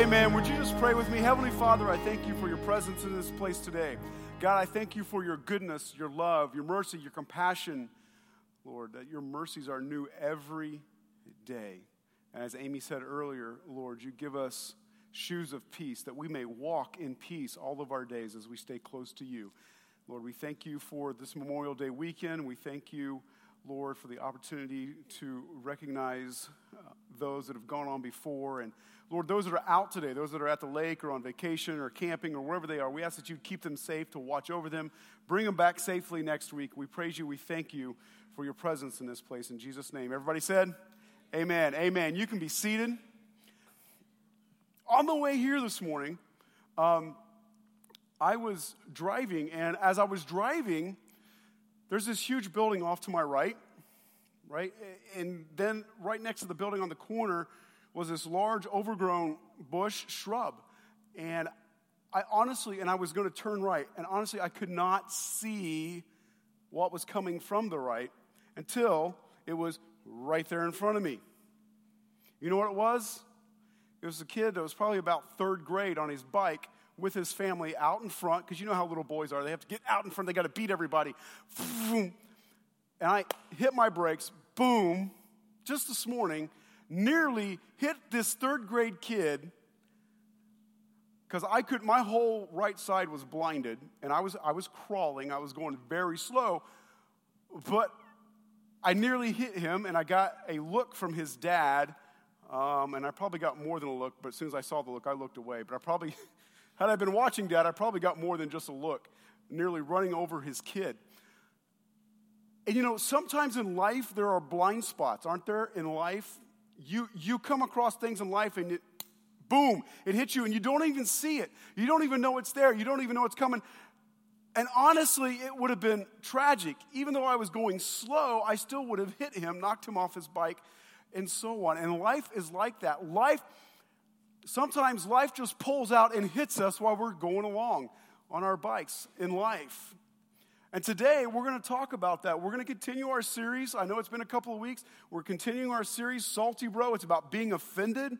Amen. Would you just pray with me? Heavenly Father, I thank you for your presence in this place today. God, I thank you for your goodness, your love, your mercy, your compassion, Lord, that your mercies are new every day. And as Amy said earlier, Lord, you give us shoes of peace that we may walk in peace all of our days as we stay close to you. Lord, we thank you for this Memorial Day weekend. We thank you, Lord, for the opportunity to recognize uh, those that have gone on before. And Lord, those that are out today, those that are at the lake or on vacation or camping or wherever they are, we ask that you keep them safe, to watch over them, bring them back safely next week. We praise you. We thank you for your presence in this place. In Jesus' name. Everybody said, Amen. Amen. You can be seated. On the way here this morning, um, I was driving, and as I was driving, there's this huge building off to my right, right? And then right next to the building on the corner, was this large, overgrown bush shrub. And I honestly, and I was going to turn right, and honestly, I could not see what was coming from the right until it was right there in front of me. You know what it was? It was a kid that was probably about third grade on his bike with his family out in front, because you know how little boys are. They have to get out in front, they got to beat everybody. And I hit my brakes, boom, just this morning, nearly hit this third grade kid because I could, my whole right side was blinded and I was, I was crawling. I was going very slow, but I nearly hit him and I got a look from his dad. Um, and I probably got more than a look, but as soon as I saw the look, I looked away. But I probably, had I been watching dad, I probably got more than just a look, nearly running over his kid. And you know, sometimes in life there are blind spots, aren't there, in life? You, you come across things in life and it, boom, it hits you and you don't even see it. You don't even know it's there. You don't even know it's coming. And honestly, it would have been tragic. Even though I was going slow, I still would have hit him, knocked him off his bike, and so on. And life is like that. Life, sometimes life just pulls out and hits us while we're going along on our bikes in life. And today we're going to talk about that. We're going to continue our series. I know it's been a couple of weeks. We're continuing our series, Salty Bro. It's about being offended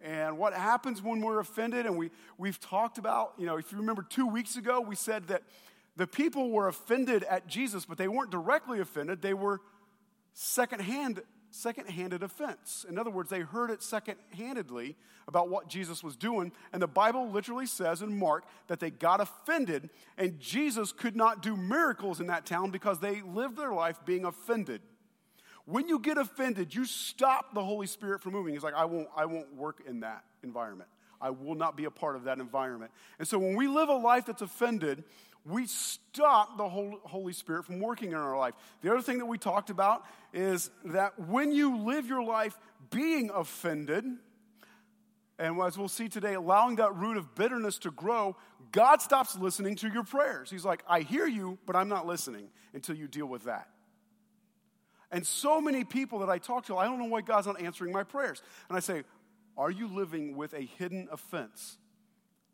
and what happens when we're offended. And we, we've talked about, you know, if you remember two weeks ago, we said that the people were offended at Jesus, but they weren't directly offended. They were secondhand second-handed offense. In other words, they heard it second-handedly about what Jesus was doing, and the Bible literally says in Mark that they got offended, and Jesus could not do miracles in that town because they lived their life being offended. When you get offended, you stop the Holy Spirit from moving. He's like, I won't, I won't work in that environment. I will not be a part of that environment. And so when we live a life that's offended, we stop the Holy Spirit from working in our life. The other thing that we talked about is that when you live your life being offended, and as we'll see today, allowing that root of bitterness to grow, God stops listening to your prayers. He's like, I hear you, but I'm not listening until you deal with that. And so many people that I talk to, I don't know why God's not answering my prayers. And I say, Are you living with a hidden offense?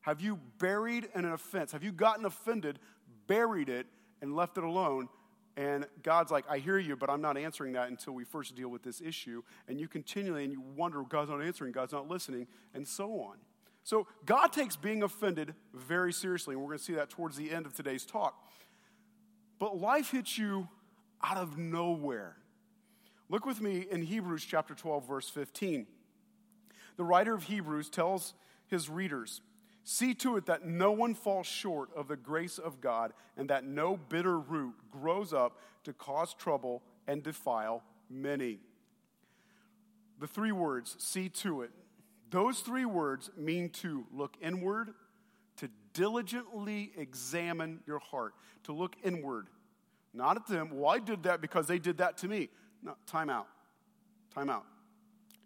Have you buried an offense? Have you gotten offended, buried it, and left it alone? And God's like, I hear you, but I'm not answering that until we first deal with this issue. And you continually, and you wonder, God's not answering, God's not listening, and so on. So God takes being offended very seriously, and we're going to see that towards the end of today's talk. But life hits you out of nowhere. Look with me in Hebrews chapter 12, verse 15. The writer of Hebrews tells his readers, See to it that no one falls short of the grace of God and that no bitter root grows up to cause trouble and defile many. The three words, see to it, those three words mean to look inward, to diligently examine your heart, to look inward, not at them. Well, I did that because they did that to me. No, time out. Time out.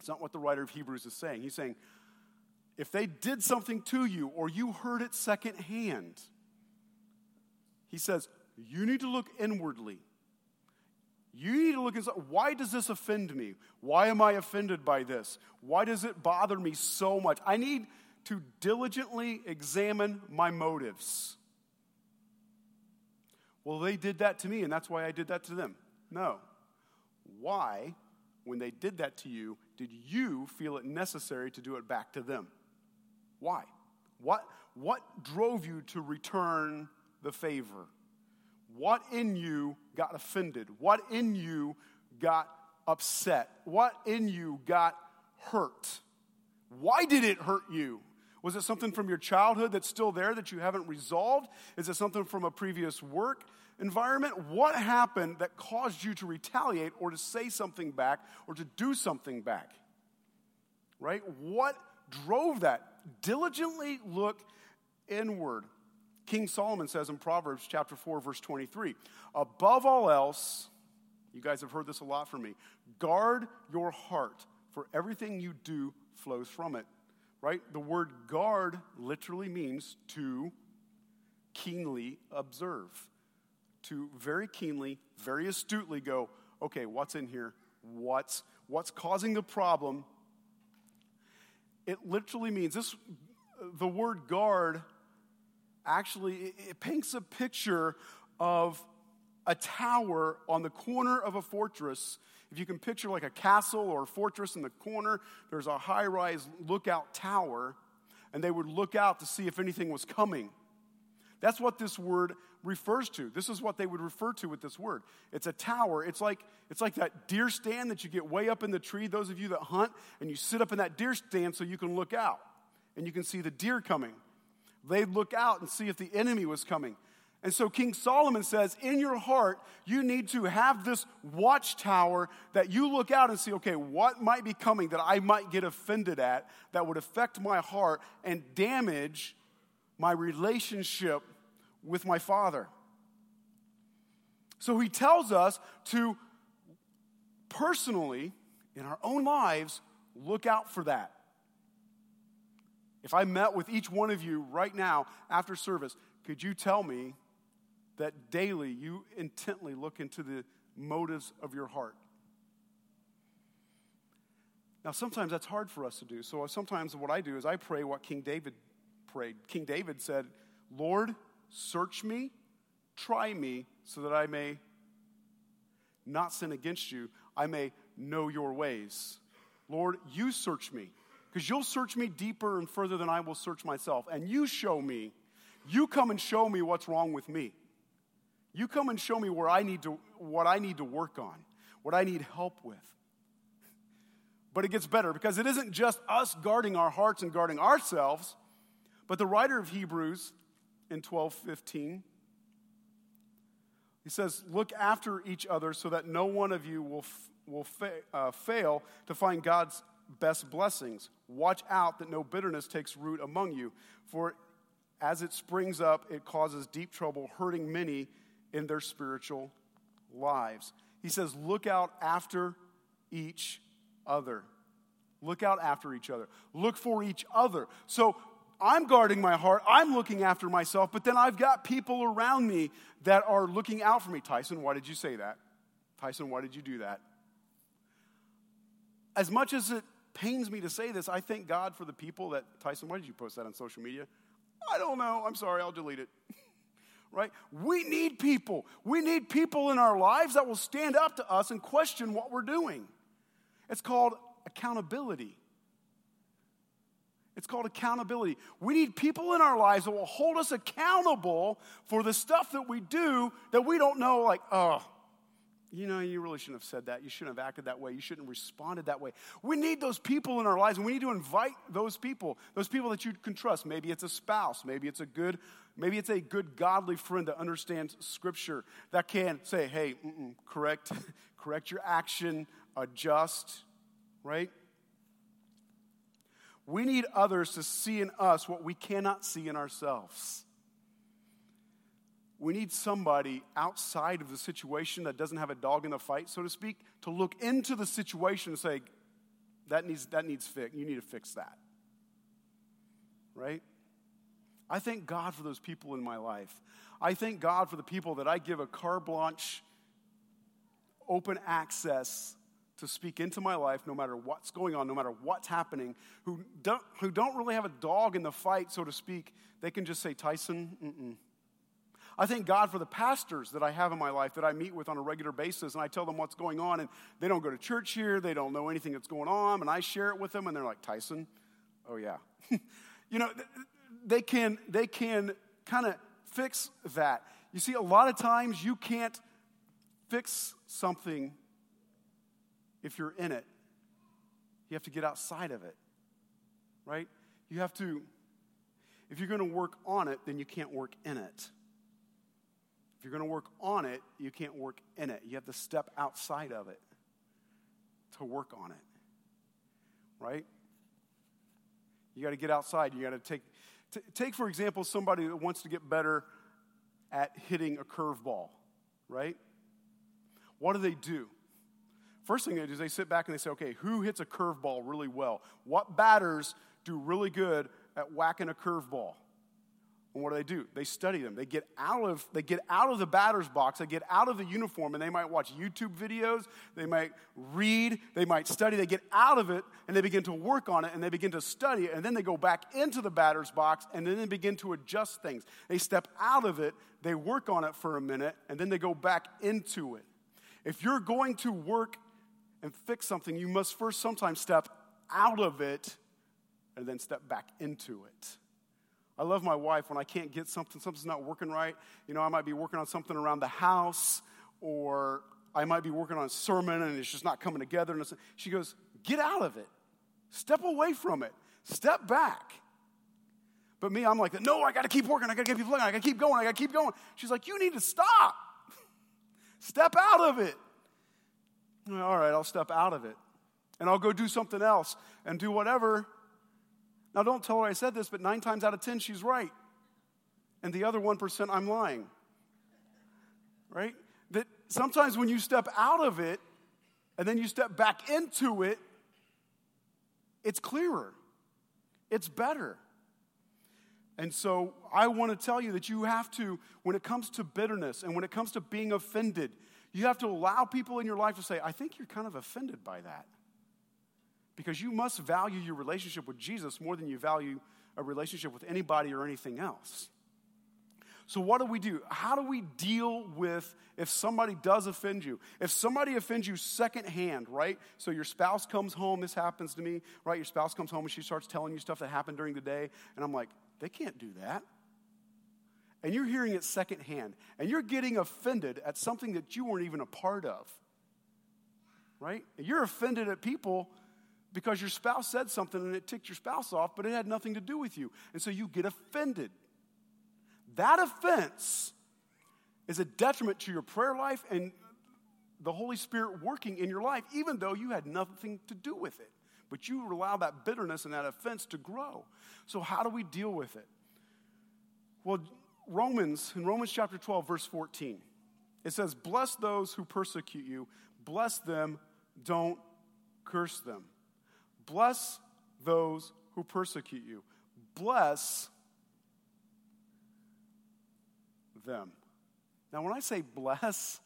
It's not what the writer of Hebrews is saying. He's saying, if they did something to you or you heard it secondhand, he says, you need to look inwardly. You need to look inside. Why does this offend me? Why am I offended by this? Why does it bother me so much? I need to diligently examine my motives. Well, they did that to me, and that's why I did that to them. No. Why, when they did that to you, did you feel it necessary to do it back to them? Why? What, what drove you to return the favor? What in you got offended? What in you got upset? What in you got hurt? Why did it hurt you? Was it something from your childhood that's still there that you haven't resolved? Is it something from a previous work environment? What happened that caused you to retaliate or to say something back or to do something back? Right? What drove that? Diligently look inward. King Solomon says in Proverbs chapter 4 verse 23, above all else, you guys have heard this a lot from me, guard your heart, for everything you do flows from it. Right? The word guard literally means to keenly observe. To very keenly, very astutely go, okay, what's in here? What's what's causing the problem? It literally means this the word guard actually it, paints a picture of a tower on the corner of a fortress. If you can picture like a castle or a fortress in the corner, there's a high rise lookout tower, and they would look out to see if anything was coming. That's what this word refers to. This is what they would refer to with this word. It's a tower. It's like, it's like that deer stand that you get way up in the tree, those of you that hunt, and you sit up in that deer stand so you can look out and you can see the deer coming. They'd look out and see if the enemy was coming. And so King Solomon says, in your heart, you need to have this watchtower that you look out and see, okay, what might be coming that I might get offended at that would affect my heart and damage my relationship with my father. So he tells us to personally, in our own lives, look out for that. If I met with each one of you right now after service, could you tell me that daily you intently look into the motives of your heart? Now, sometimes that's hard for us to do. So sometimes what I do is I pray what King David prayed. King David said, Lord, search me, try me, so that I may not sin against you, I may know your ways. Lord, you search me because you'll search me deeper and further than I will search myself. And you show me, you come and show me what's wrong with me. You come and show me where I need to, what I need to work on, what I need help with. But it gets better because it isn't just us guarding our hearts and guarding ourselves, but the writer of Hebrews in 12:15 he says, Look after each other so that no one of you will, f- will fa- uh, fail to find God's best blessings. Watch out that no bitterness takes root among you, for as it springs up, it causes deep trouble, hurting many in their spiritual lives. He says, Look out after each other. Look out after each other. Look for each other. So I'm guarding my heart. I'm looking after myself, but then I've got people around me that are looking out for me. Tyson, why did you say that? Tyson, why did you do that? As much as it pains me to say this. I thank God for the people that, Tyson, why did you post that on social media? I don't know. I'm sorry. I'll delete it. right? We need people. We need people in our lives that will stand up to us and question what we're doing. It's called accountability. It's called accountability. We need people in our lives that will hold us accountable for the stuff that we do that we don't know, like, oh, you know, you really shouldn't have said that. You shouldn't have acted that way. You shouldn't have responded that way. We need those people in our lives, and we need to invite those people, those people that you can trust. Maybe it's a spouse, maybe it's a good, maybe it's a good godly friend that understands Scripture that can say, "Hey, correct, correct your action, adjust." Right? We need others to see in us what we cannot see in ourselves. We need somebody outside of the situation that doesn't have a dog in the fight, so to speak, to look into the situation and say, that needs, that needs fix. You need to fix that. Right? I thank God for those people in my life. I thank God for the people that I give a carte blanche, open access to speak into my life no matter what's going on, no matter what's happening, who don't, who don't really have a dog in the fight, so to speak. They can just say, Tyson, mm-mm I thank God for the pastors that I have in my life that I meet with on a regular basis, and I tell them what's going on, and they don't go to church here, they don't know anything that's going on, and I share it with them, and they're like, Tyson, oh yeah. you know, they can, they can kind of fix that. You see, a lot of times you can't fix something if you're in it. You have to get outside of it, right? You have to, if you're going to work on it, then you can't work in it. If you're going to work on it, you can't work in it. You have to step outside of it to work on it, right? You got to get outside. You got to take, t- take, for example, somebody that wants to get better at hitting a curveball, right? What do they do? First thing they do is they sit back and they say, okay, who hits a curveball really well? What batters do really good at whacking a curveball? And what do they do? They study them. They get out of they get out of the batter's box. They get out of the uniform, and they might watch YouTube videos. They might read. They might study. They get out of it, and they begin to work on it, and they begin to study it, and then they go back into the batter's box, and then they begin to adjust things. They step out of it. They work on it for a minute, and then they go back into it. If you're going to work and fix something, you must first sometimes step out of it and then step back into it. I love my wife when I can't get something, something's not working right. You know, I might be working on something around the house, or I might be working on a sermon and it's just not coming together. And she goes, Get out of it. Step away from it. Step back. But me, I'm like, No, I got to keep working. I got to keep looking. I got to keep going. I got to keep going. She's like, You need to stop. Step out of it. All right, I'll step out of it. And I'll go do something else and do whatever. Now, don't tell her I said this, but nine times out of ten, she's right. And the other 1%, I'm lying. Right? That sometimes when you step out of it and then you step back into it, it's clearer, it's better. And so I want to tell you that you have to, when it comes to bitterness and when it comes to being offended, you have to allow people in your life to say, I think you're kind of offended by that. Because you must value your relationship with Jesus more than you value a relationship with anybody or anything else. So, what do we do? How do we deal with if somebody does offend you? If somebody offends you secondhand, right? So, your spouse comes home, this happens to me, right? Your spouse comes home and she starts telling you stuff that happened during the day, and I'm like, they can't do that. And you're hearing it secondhand, and you're getting offended at something that you weren't even a part of, right? You're offended at people because your spouse said something and it ticked your spouse off, but it had nothing to do with you. And so you get offended. That offense is a detriment to your prayer life and the Holy Spirit working in your life, even though you had nothing to do with it. But you allow that bitterness and that offense to grow. So, how do we deal with it? Well, Romans, in Romans chapter 12, verse 14, it says, Bless those who persecute you, bless them, don't curse them. Bless those who persecute you. Bless them. Now, when I say bless,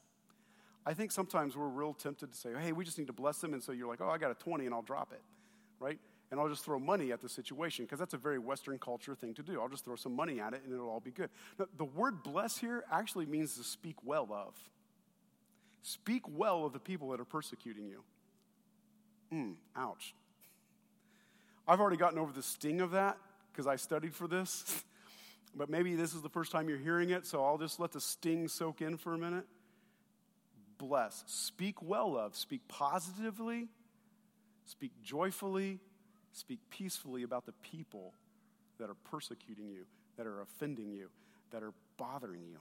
I think sometimes we're real tempted to say, hey, we just need to bless them. And so you're like, oh, I got a 20 and I'll drop it, right? And I'll just throw money at the situation because that's a very Western culture thing to do. I'll just throw some money at it and it'll all be good. Now, the word bless here actually means to speak well of. Speak well of the people that are persecuting you. Mm, ouch. I've already gotten over the sting of that because I studied for this. but maybe this is the first time you're hearing it, so I'll just let the sting soak in for a minute. Bless. Speak well of. Speak positively. Speak joyfully. Speak peacefully about the people that are persecuting you, that are offending you, that are bothering you.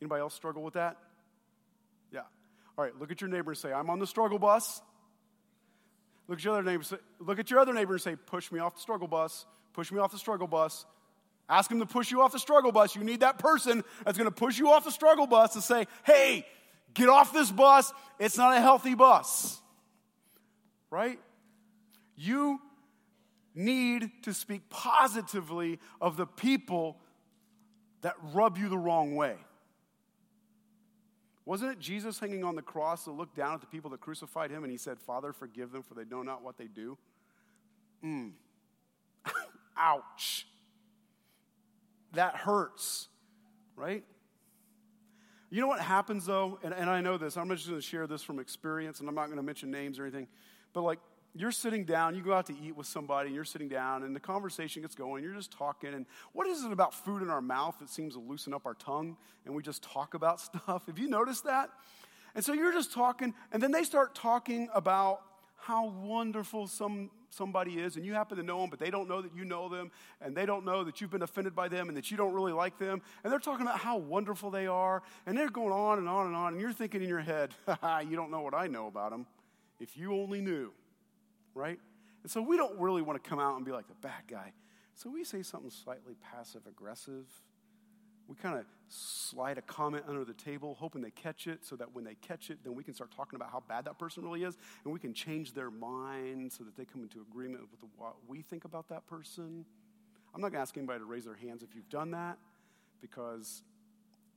Anybody else struggle with that? Yeah. All right, look at your neighbor and say, I'm on the struggle bus. Look at your other neighbor. Say, look at your other neighbor and say, "Push me off the struggle bus. Push me off the struggle bus." Ask him to push you off the struggle bus. You need that person that's going to push you off the struggle bus to say, "Hey, get off this bus. It's not a healthy bus." Right? You need to speak positively of the people that rub you the wrong way. Wasn't it Jesus hanging on the cross that looked down at the people that crucified him and he said, Father, forgive them for they know not what they do? Mm. Ouch. That hurts, right? You know what happens though? And, and I know this, I'm just going to share this from experience, and I'm not going to mention names or anything, but like you're sitting down, you go out to eat with somebody, and you're sitting down, and the conversation gets going, you're just talking. And what is it about food in our mouth that seems to loosen up our tongue and we just talk about stuff? Have you noticed that? And so you're just talking, and then they start talking about how wonderful some, somebody is, and you happen to know them, but they don't know that you know them, and they don't know that you've been offended by them and that you don't really like them. And they're talking about how wonderful they are, and they're going on and on and on, and you're thinking in your head, you don't know what I know about them. If you only knew, right? And so we don't really want to come out and be like the bad guy. So we say something slightly passive aggressive we kind of slide a comment under the table, hoping they catch it, so that when they catch it, then we can start talking about how bad that person really is, and we can change their mind so that they come into agreement with what we think about that person. I'm not going to ask anybody to raise their hands if you've done that, because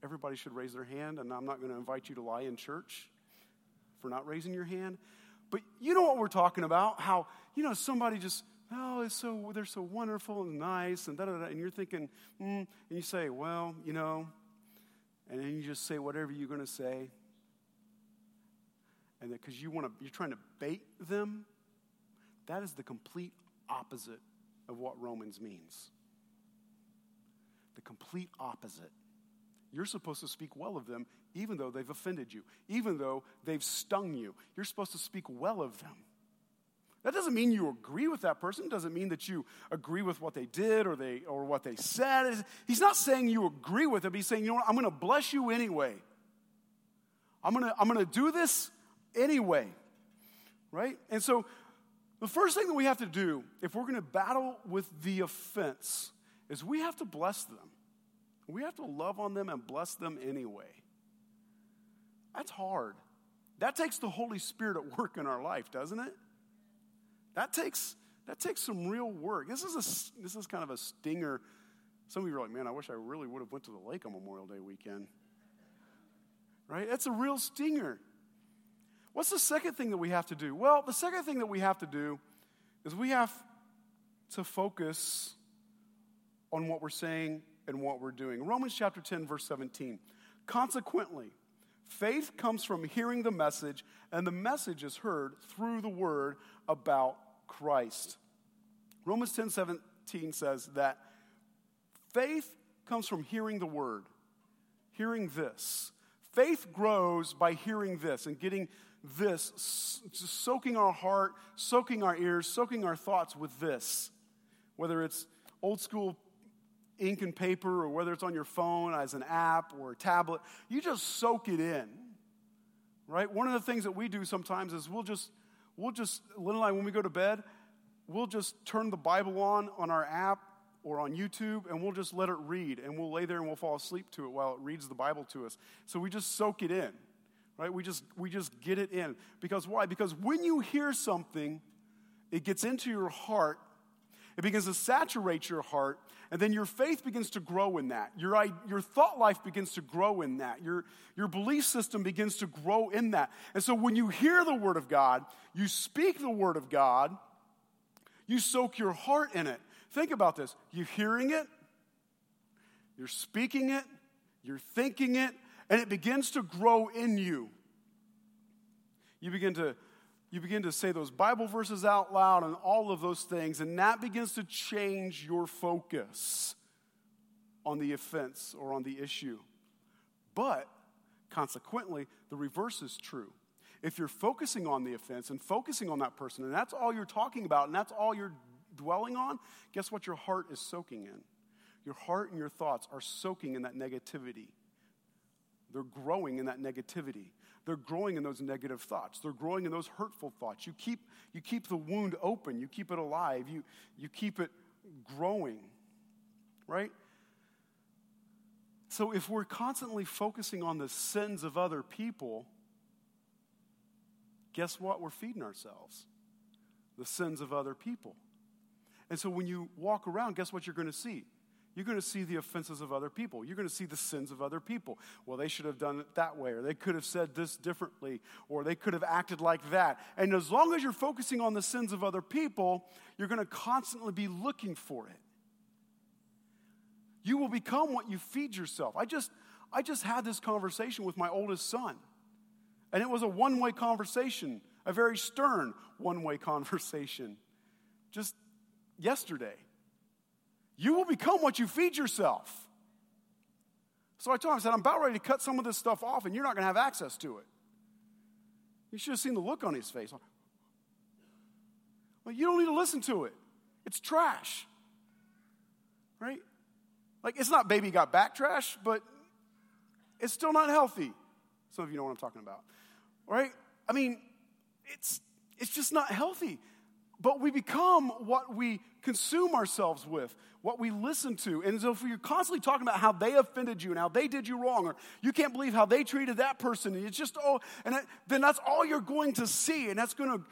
everybody should raise their hand, and I'm not going to invite you to lie in church for not raising your hand. But you know what we're talking about? How, you know, somebody just oh, it's so, they're so wonderful and nice, and da da da. And you're thinking, mm, and you say, well, you know, and then you just say whatever you're going to say. And because you want to, you're trying to bait them. That is the complete opposite of what Romans means. The complete opposite. You're supposed to speak well of them, even though they've offended you, even though they've stung you. You're supposed to speak well of them. That doesn't mean you agree with that person. It doesn't mean that you agree with what they did or, they, or what they said. He's not saying you agree with it, he's saying, you know what, I'm going to bless you anyway. I'm going to I'm going to do this anyway. Right? And so the first thing that we have to do if we're going to battle with the offense is we have to bless them. We have to love on them and bless them anyway. That's hard. That takes the Holy Spirit at work in our life, doesn't it? That takes, that takes some real work. This is, a, this is kind of a stinger. Some of you are like, man, I wish I really would have went to the lake on Memorial Day weekend. Right? That's a real stinger. What's the second thing that we have to do? Well, the second thing that we have to do is we have to focus on what we're saying and what we're doing. Romans chapter 10, verse 17. Consequently, faith comes from hearing the message, and the message is heard through the word about Christ. Romans 10 17 says that faith comes from hearing the word, hearing this. Faith grows by hearing this and getting this, soaking our heart, soaking our ears, soaking our thoughts with this. Whether it's old school ink and paper or whether it's on your phone as an app or a tablet, you just soak it in. Right? One of the things that we do sometimes is we'll just we'll just, Lynn and I, when we go to bed, we'll just turn the Bible on on our app or on YouTube and we'll just let it read and we'll lay there and we'll fall asleep to it while it reads the Bible to us. So we just soak it in. Right? We just we just get it in. Because why? Because when you hear something, it gets into your heart, it begins to saturate your heart, and then your faith begins to grow in that. Your, your thought life begins to grow in that. Your, your belief system begins to grow in that. And so when you hear the Word of God, you speak the Word of God, you soak your heart in it. Think about this. You're hearing it, you're speaking it, you're thinking it, and it begins to grow in you. You begin to you begin to say those Bible verses out loud and all of those things, and that begins to change your focus on the offense or on the issue. But consequently, the reverse is true. If you're focusing on the offense and focusing on that person, and that's all you're talking about, and that's all you're dwelling on, guess what your heart is soaking in? Your heart and your thoughts are soaking in that negativity. They're growing in that negativity they're growing in those negative thoughts. They're growing in those hurtful thoughts. You keep, you keep the wound open, you keep it alive, you, you keep it growing, right? So if we're constantly focusing on the sins of other people, guess what? We're feeding ourselves the sins of other people. And so when you walk around, guess what you're going to see? You're going to see the offenses of other people. You're going to see the sins of other people. Well, they should have done it that way, or they could have said this differently, or they could have acted like that. And as long as you're focusing on the sins of other people, you're going to constantly be looking for it. You will become what you feed yourself. I just, I just had this conversation with my oldest son, and it was a one way conversation a very stern one way conversation just yesterday. You will become what you feed yourself. So I told him, I said, I'm about ready to cut some of this stuff off and you're not going to have access to it. You should have seen the look on his face. Well, you don't need to listen to it. It's trash. Right? Like, it's not baby got back trash, but it's still not healthy. Some of you know what I'm talking about. Right? I mean, it's, it's just not healthy. But we become what we consume ourselves with, what we listen to. And so if you're constantly talking about how they offended you and how they did you wrong, or you can't believe how they treated that person, and it's just, oh, and then that's all you're going to see, and that's going to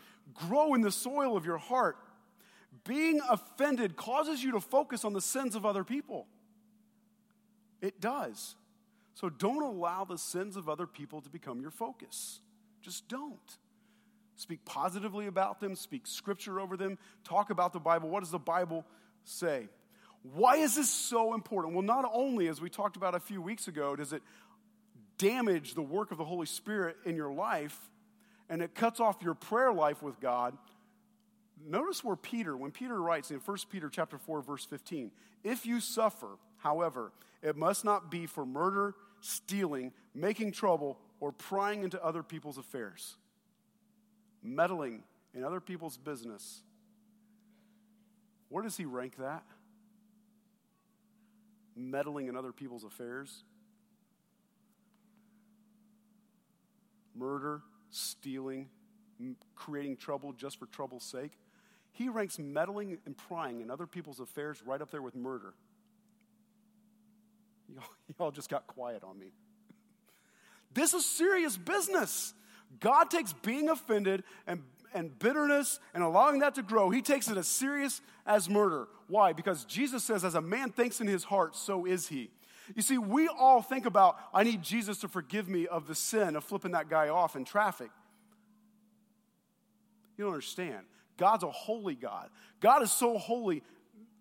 grow in the soil of your heart. Being offended causes you to focus on the sins of other people. It does. So don't allow the sins of other people to become your focus. Just don't. Speak positively about them, speak scripture over them, talk about the Bible. What does the Bible say? Why is this so important? Well, not only, as we talked about a few weeks ago, does it damage the work of the Holy Spirit in your life and it cuts off your prayer life with God. Notice where Peter, when Peter writes in 1 Peter chapter 4 verse 15, if you suffer, however, it must not be for murder, stealing, making trouble, or prying into other people's affairs meddling in other people's business. Where does he rank that? Meddling in other people's affairs? Murder, stealing, creating trouble just for trouble's sake. He ranks meddling and prying in other people's affairs right up there with murder. Y'all, y'all just got quiet on me. This is serious business. God takes being offended and, and bitterness and allowing that to grow, he takes it as serious as murder. Why? Because Jesus says, as a man thinks in his heart, so is he. You see, we all think about, I need Jesus to forgive me of the sin of flipping that guy off in traffic. You don't understand. God's a holy God. God is so holy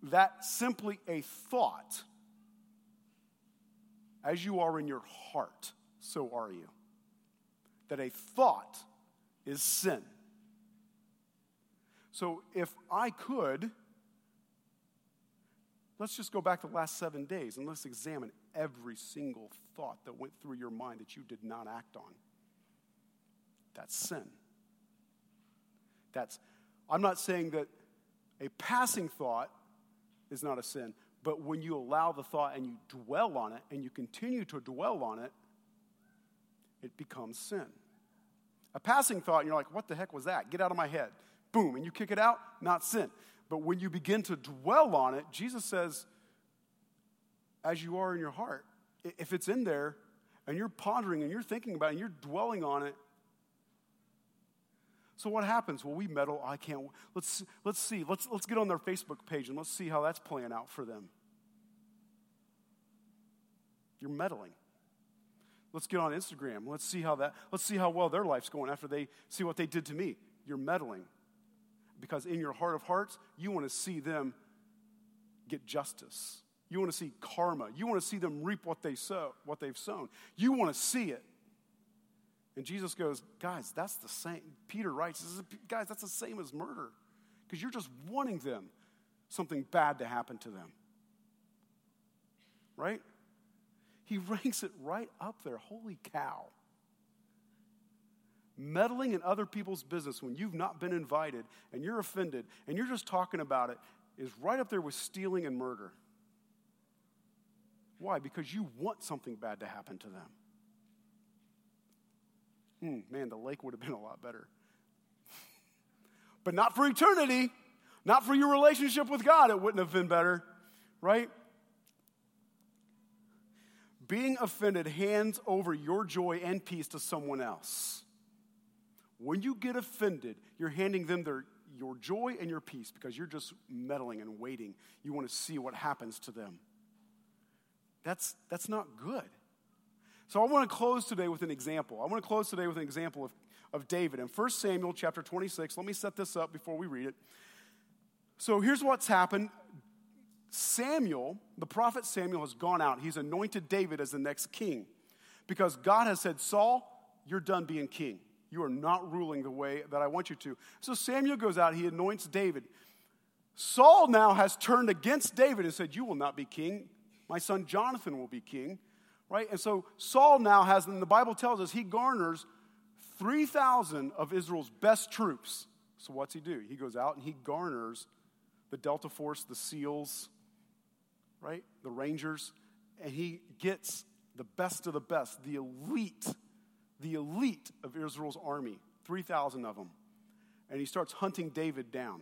that simply a thought, as you are in your heart, so are you that a thought is sin. So if I could, let's just go back to the last seven days and let's examine every single thought that went through your mind that you did not act on. That's sin. That's, I'm not saying that a passing thought is not a sin, but when you allow the thought and you dwell on it and you continue to dwell on it, it becomes sin. A passing thought, and you're like, what the heck was that? Get out of my head. Boom, and you kick it out, not sin. But when you begin to dwell on it, Jesus says, as you are in your heart, if it's in there and you're pondering and you're thinking about it and you're dwelling on it, so what happens? Well, we meddle. I can't. Let's let's see. Let's let's get on their Facebook page and let's see how that's playing out for them. You're meddling. Let's get on Instagram. Let's see how that, let's see how well their life's going after they see what they did to me. You're meddling. Because in your heart of hearts, you want to see them get justice. You want to see karma. You want to see them reap what they sow, what they've sown. You want to see it. And Jesus goes, guys, that's the same. Peter writes, guys, that's the same as murder. Because you're just wanting them something bad to happen to them. Right? He ranks it right up there. Holy cow. Meddling in other people's business when you've not been invited and you're offended and you're just talking about it is right up there with stealing and murder. Why? Because you want something bad to happen to them. Hmm, man, the lake would have been a lot better. but not for eternity, not for your relationship with God, it wouldn't have been better, right? Being offended hands over your joy and peace to someone else. When you get offended, you're handing them their, your joy and your peace because you're just meddling and waiting. You want to see what happens to them. That's, that's not good. So I want to close today with an example. I want to close today with an example of, of David. In 1 Samuel chapter 26, let me set this up before we read it. So here's what's happened. Samuel, the prophet Samuel, has gone out. He's anointed David as the next king because God has said, Saul, you're done being king. You are not ruling the way that I want you to. So Samuel goes out, he anoints David. Saul now has turned against David and said, You will not be king. My son Jonathan will be king. Right? And so Saul now has, and the Bible tells us, he garners 3,000 of Israel's best troops. So what's he do? He goes out and he garners the Delta Force, the SEALs, right? The Rangers, and he gets the best of the best, the elite, the elite of Israel's army, 3,000 of them. And he starts hunting David down.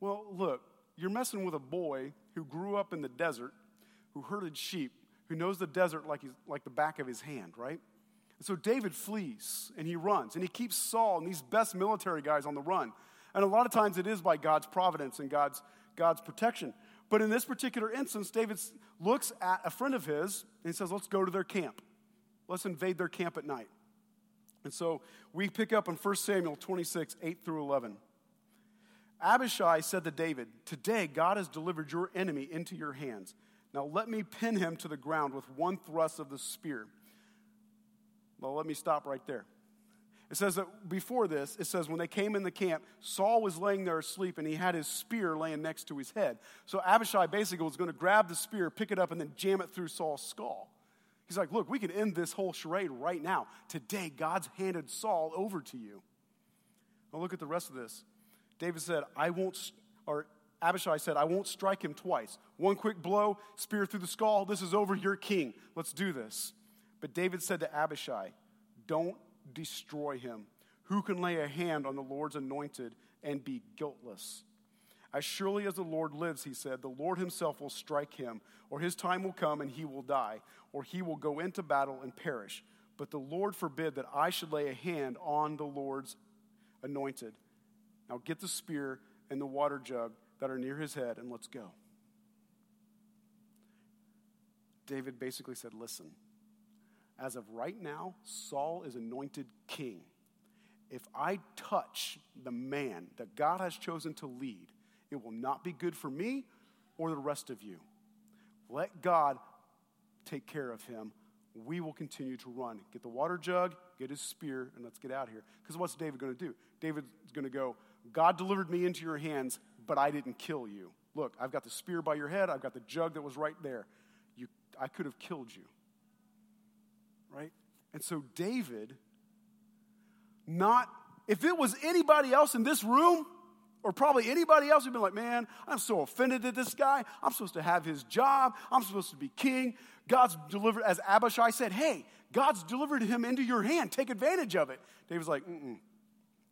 Well, look, you're messing with a boy who grew up in the desert, who herded sheep, who knows the desert like, he's, like the back of his hand, right? And so David flees and he runs and he keeps Saul and these best military guys on the run. And a lot of times it is by God's providence and God's, God's protection. But in this particular instance, David looks at a friend of his and he says, Let's go to their camp. Let's invade their camp at night. And so we pick up in 1 Samuel 26, 8 through 11. Abishai said to David, Today God has delivered your enemy into your hands. Now let me pin him to the ground with one thrust of the spear. Well, let me stop right there. It says that before this, it says when they came in the camp, Saul was laying there asleep and he had his spear laying next to his head. So Abishai basically was going to grab the spear, pick it up, and then jam it through Saul's skull. He's like, Look, we can end this whole charade right now. Today, God's handed Saul over to you. Now, look at the rest of this. David said, I won't, or Abishai said, I won't strike him twice. One quick blow, spear through the skull. This is over. You're king. Let's do this. But David said to Abishai, Don't destroy him. Who can lay a hand on the Lord's anointed and be guiltless? As surely as the Lord lives, he said, the Lord himself will strike him, or his time will come and he will die, or he will go into battle and perish. But the Lord forbid that I should lay a hand on the Lord's anointed. Now get the spear and the water jug that are near his head and let's go. David basically said, Listen, as of right now, Saul is anointed king. If I touch the man that God has chosen to lead, it will not be good for me or the rest of you. Let God take care of him. We will continue to run. Get the water jug, get his spear, and let's get out of here. Because what's David going to do? David's going to go, God delivered me into your hands, but I didn't kill you. Look, I've got the spear by your head, I've got the jug that was right there. You, I could have killed you right? And so David, not, if it was anybody else in this room, or probably anybody else who'd been like, man, I'm so offended at this guy. I'm supposed to have his job. I'm supposed to be king. God's delivered, as Abishai said, hey, God's delivered him into your hand. Take advantage of it. David's like, mm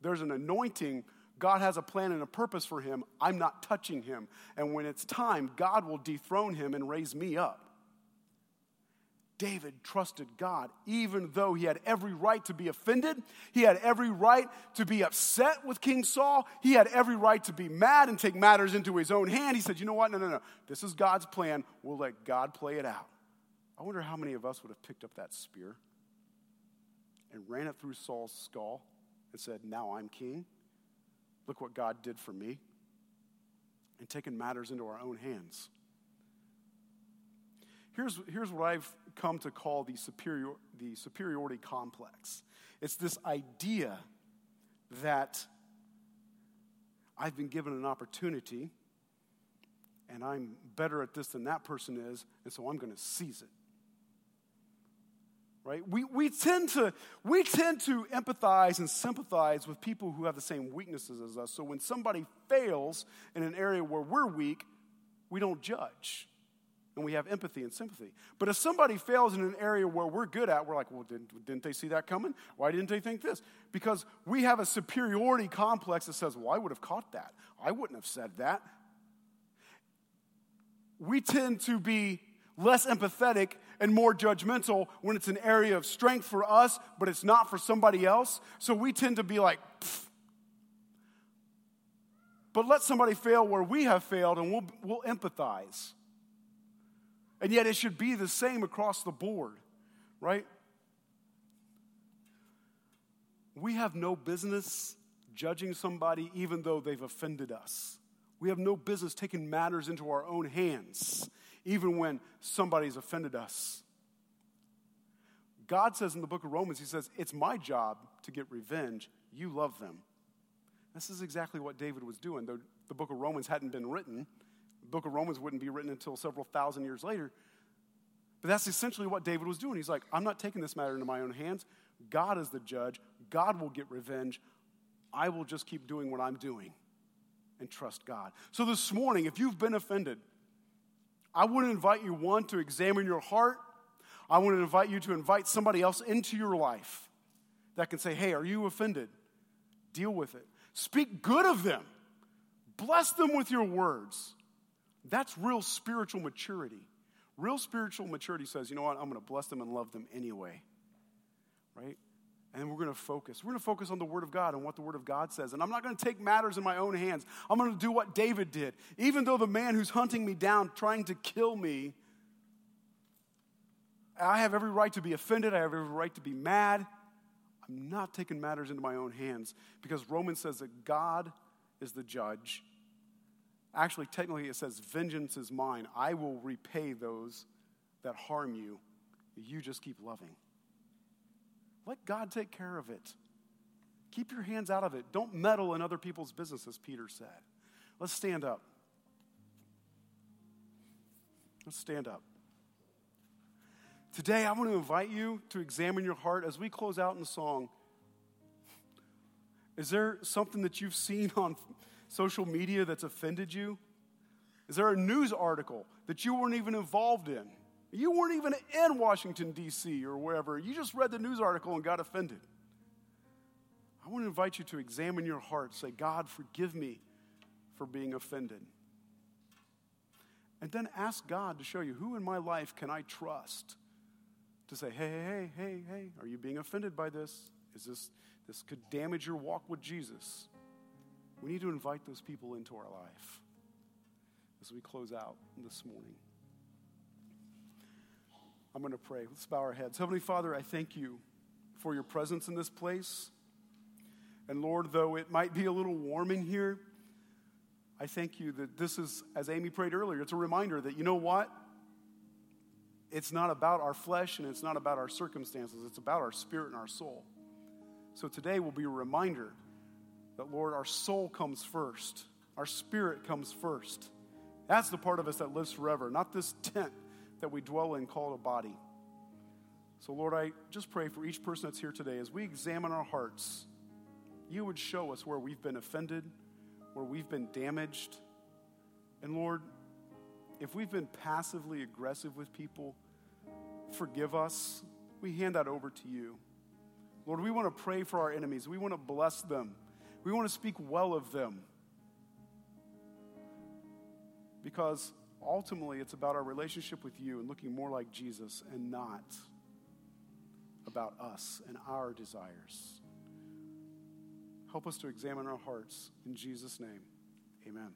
There's an anointing. God has a plan and a purpose for him. I'm not touching him. And when it's time, God will dethrone him and raise me up. David trusted God, even though he had every right to be offended. He had every right to be upset with King Saul. He had every right to be mad and take matters into his own hand. He said, You know what? No, no, no. This is God's plan. We'll let God play it out. I wonder how many of us would have picked up that spear and ran it through Saul's skull and said, Now I'm king. Look what God did for me. And taken matters into our own hands. Here's, here's what I've come to call the, superior, the superiority complex it's this idea that I've been given an opportunity and I'm better at this than that person is, and so I'm going to seize it. Right? We, we, tend to, we tend to empathize and sympathize with people who have the same weaknesses as us. So when somebody fails in an area where we're weak, we don't judge and we have empathy and sympathy. But if somebody fails in an area where we're good at, we're like, well, didn't, didn't they see that coming? Why didn't they think this? Because we have a superiority complex that says, well, I would have caught that. I wouldn't have said that. We tend to be less empathetic and more judgmental when it's an area of strength for us, but it's not for somebody else. So we tend to be like, Pfft. but let somebody fail where we have failed and we'll, we'll empathize. And yet it should be the same across the board, right? We have no business judging somebody even though they've offended us. We have no business taking matters into our own hands even when somebody's offended us. God says in the book of Romans, He says, It's my job to get revenge. You love them. This is exactly what David was doing. though the book of Romans hadn't been written, the book of Romans wouldn't be written until several thousand years later. But that's essentially what David was doing. He's like, I'm not taking this matter into my own hands. God is the judge. God will get revenge. I will just keep doing what I'm doing and trust God. So this morning, if you've been offended, I would invite you, one, to examine your heart. I want to invite you to invite somebody else into your life that can say, Hey, are you offended? Deal with it. Speak good of them. Bless them with your words. That's real spiritual maturity. Real spiritual maturity says, you know what, I'm going to bless them and love them anyway. Right? And we're going to focus. We're going to focus on the Word of God and what the Word of God says. And I'm not going to take matters in my own hands. I'm going to do what David did. Even though the man who's hunting me down, trying to kill me, I have every right to be offended. I have every right to be mad. I'm not taking matters into my own hands because Romans says that God is the judge. Actually, technically, it says, Vengeance is mine. I will repay those that harm you. You just keep loving. Let God take care of it. Keep your hands out of it. Don't meddle in other people's business, as Peter said. Let's stand up. Let's stand up. Today, I want to invite you to examine your heart as we close out in song. Is there something that you've seen on social media that's offended you? Is there a news article that you weren't even involved in? You weren't even in Washington, D.C. or wherever. You just read the news article and got offended. I want to invite you to examine your heart. Say, God, forgive me for being offended. And then ask God to show you who in my life can I trust to say, hey, hey, hey, hey, are you being offended by this? Is this, this could damage your walk with Jesus? We need to invite those people into our life as we close out this morning. I'm going to pray. Let's bow our heads. Heavenly Father, I thank you for your presence in this place. And Lord, though it might be a little warm in here, I thank you that this is, as Amy prayed earlier, it's a reminder that you know what? It's not about our flesh and it's not about our circumstances, it's about our spirit and our soul. So today will be a reminder that, Lord, our soul comes first, our spirit comes first. That's the part of us that lives forever, not this tent that we dwell in called a body. So, Lord, I just pray for each person that's here today as we examine our hearts, you would show us where we've been offended, where we've been damaged. And, Lord, if we've been passively aggressive with people, forgive us. We hand that over to you. Lord, we want to pray for our enemies. We want to bless them. We want to speak well of them. Because ultimately, it's about our relationship with you and looking more like Jesus and not about us and our desires. Help us to examine our hearts. In Jesus' name, amen.